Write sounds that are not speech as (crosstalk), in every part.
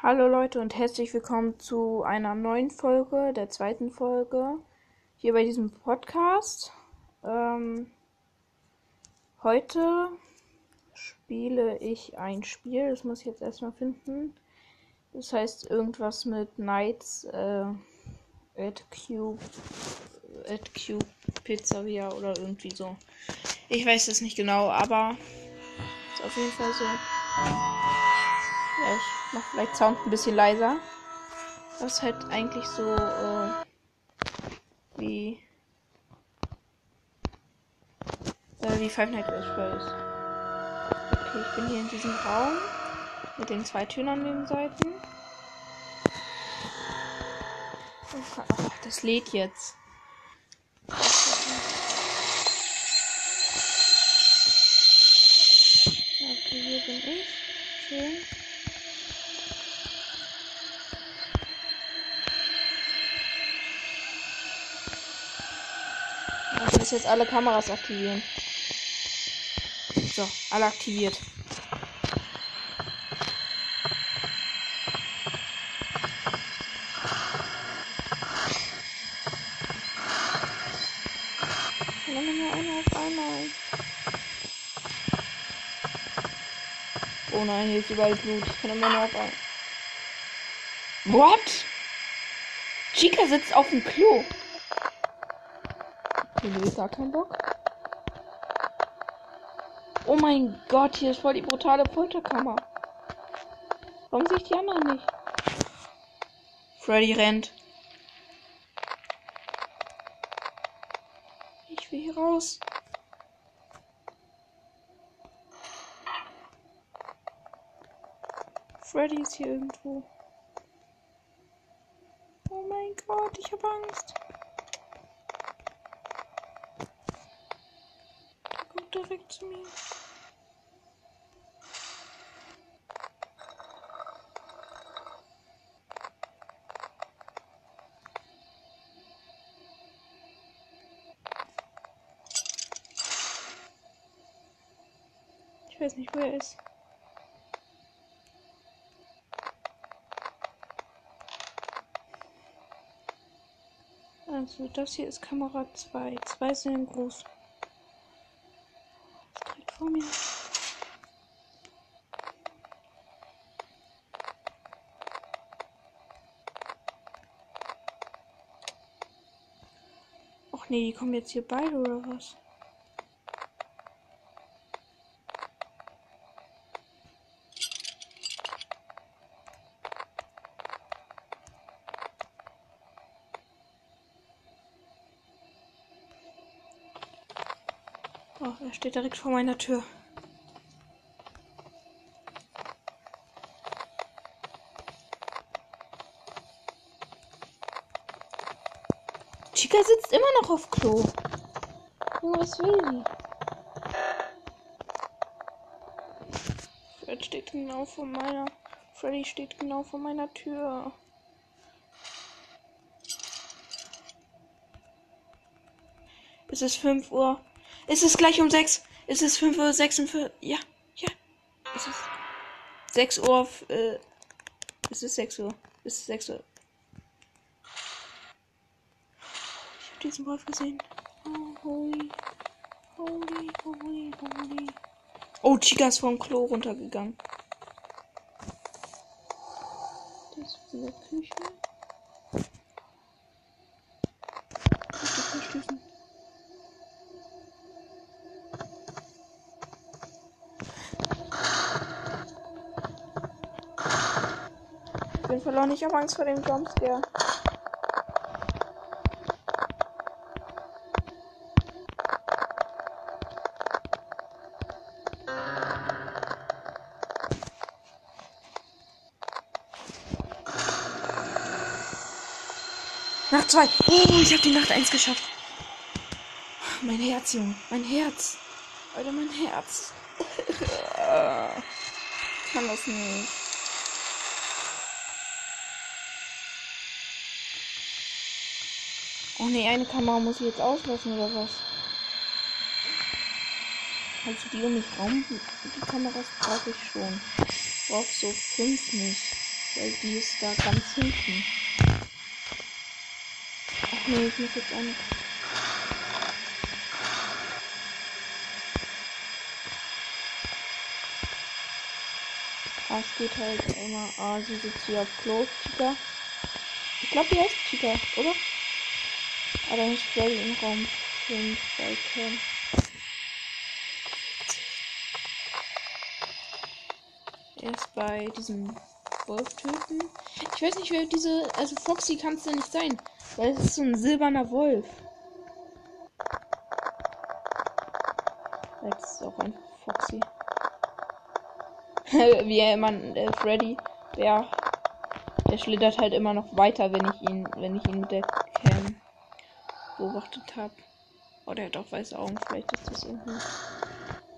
Hallo Leute und herzlich willkommen zu einer neuen Folge, der zweiten Folge hier bei diesem Podcast. Ähm, heute spiele ich ein Spiel, das muss ich jetzt erstmal finden. Das heißt irgendwas mit Knights äh, at Cube at Cube Pizzeria oder irgendwie so. Ich weiß es nicht genau, aber ist auf jeden Fall so. Ich mach vielleicht Sound ein bisschen leiser. Was halt eigentlich so äh, wie äh, wie Five Nights at Freddy's. Okay, ich bin hier in diesem Raum mit den zwei Türen an den Seiten. Oh, das lädt jetzt. Okay, hier bin ich. Schön. Muss jetzt alle Kameras aktivieren. So, alle aktiviert. nur einer auf einmal. Oh nein, hier ist überall Blut. Ich kann immer nur auf einmal. What? Chica sitzt auf dem Klo. Okay, du gar keinen Bock. Oh mein Gott, hier ist voll die brutale Folterkammer. Warum sehe ich die anderen nicht? Freddy rennt. Ich will hier raus. Freddy ist hier irgendwo. Oh mein Gott, ich habe Angst. Kommt direkt zu mir. Ich weiß nicht, wo er ist. Also, das hier ist Kamera 2. Zwei sind groß. Vor mir. Och nee, die kommen jetzt hier beide oder was? Oh, er steht direkt vor meiner Tür. Chica sitzt immer noch auf Klo. Junge, was will sie? Fred steht genau vor meiner. Freddy steht genau vor meiner Tür. Es ist 5 Uhr. Es ist gleich um 6. Es ist 5 Uhr 46. Ja, ja. Es ist 6 Uhr. Äh, es ist 6 Uhr. Es ist 6 Uhr. Ich habe diesen Wolf gesehen. Oh, holy. Holy, holy, holy. Oh, Chica ist vom Klo runtergegangen. Das ist in der Küche. Ich muss bin verloren. Ich habe Angst vor dem Jumpscare. Nacht 2. Oh, ich habe die Nacht 1 geschafft. Mein Herz, Junge. Mein Herz. Alter, mein Herz. (laughs) Kann das nicht. Oh ne, eine Kamera muss ich jetzt auslassen oder was? Also die um mich rum, die, Kameras brauche ich schon. Ich brauche so fünf nicht. Weil die ist da ganz hinten. Ach nee, ich muss jetzt eine. Ah, es geht halt immer. Ah, sie sitzt hier auf Klo. Chica. Ich glaube, die heißt Chica, oder? Dann ist Freddy im Raum 5 bei Cam. Er ist bei diesem Wolf-Typen. Ich weiß nicht, wer diese. Also Foxy kann es ja nicht sein. Weil es ist so ein silberner Wolf. Vielleicht ist es auch einfach Foxy. (laughs) Wie er immer äh, Freddy. Der, der schlittert halt immer noch weiter, wenn ich ihn, wenn ich ihn mit der Cam beobachtet habe. Oh, der hat auch weiße Augen. Vielleicht ist das irgendwie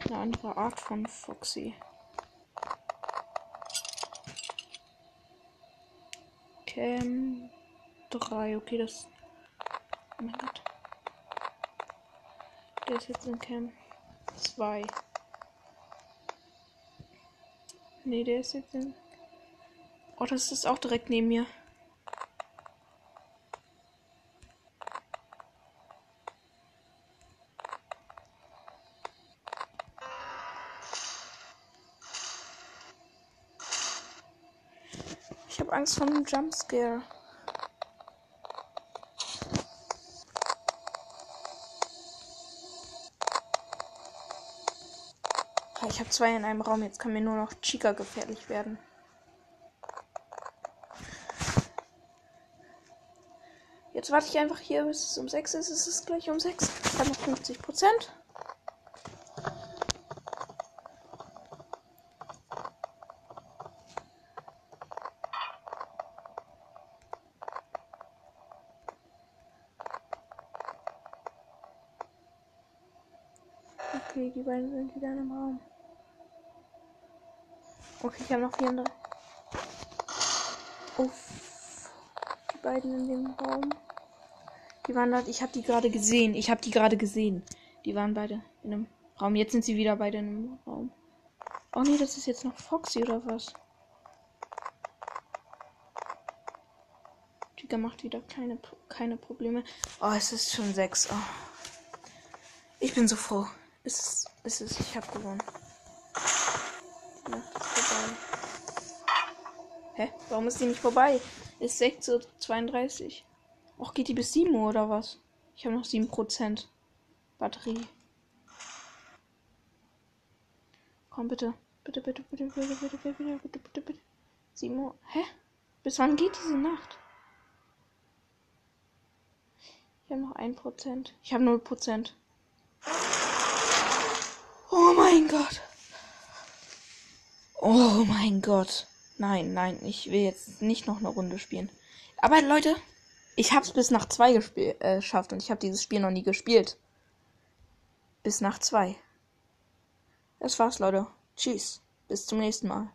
eine andere Art von Foxy. Cam 3. Okay, das. Oh mein Gott. Der ist jetzt in Cam 2. Nee, der ist jetzt in. Oh, das ist auch direkt neben mir. Ich habe Angst vor einem Jumpscare. Ah, Ich habe zwei in einem Raum. Jetzt kann mir nur noch Chica gefährlich werden. Jetzt warte ich einfach hier, bis es um 6 ist. Es ist gleich um 6. Ich habe noch 50 Prozent. Okay, die beiden sind wieder einem Raum. Okay, ich habe noch 34. Uff. Die beiden in dem Raum. Die waren dort. Ich habe die gerade gesehen. Ich habe die gerade gesehen. Die waren beide in einem Raum. Jetzt sind sie wieder beide in einem Raum. Oh nee, das ist jetzt noch Foxy oder was? Chica macht wieder keine, keine Probleme. Oh, es ist schon sechs. Oh. Ich bin so froh. Es ist, es ist, ich habe gewonnen. Die ist vorbei. Hä? Warum ist die nicht vorbei? Ist 6.32 Uhr. Och, geht die bis 7 Uhr oder was? Ich habe noch 7% Batterie. Komm bitte. Bitte, bitte, bitte, bitte, bitte, bitte, bitte, bitte, bitte, bitte. 7 Uhr. Hä? Bis wann geht diese Nacht? Ich habe noch 1%. Ich habe 0%. Oh mein Gott. Oh mein Gott. Nein, nein, ich will jetzt nicht noch eine Runde spielen. Aber Leute, ich hab's bis nach zwei äh, geschafft und ich habe dieses Spiel noch nie gespielt. Bis nach zwei. Das war's, Leute. Tschüss. Bis zum nächsten Mal.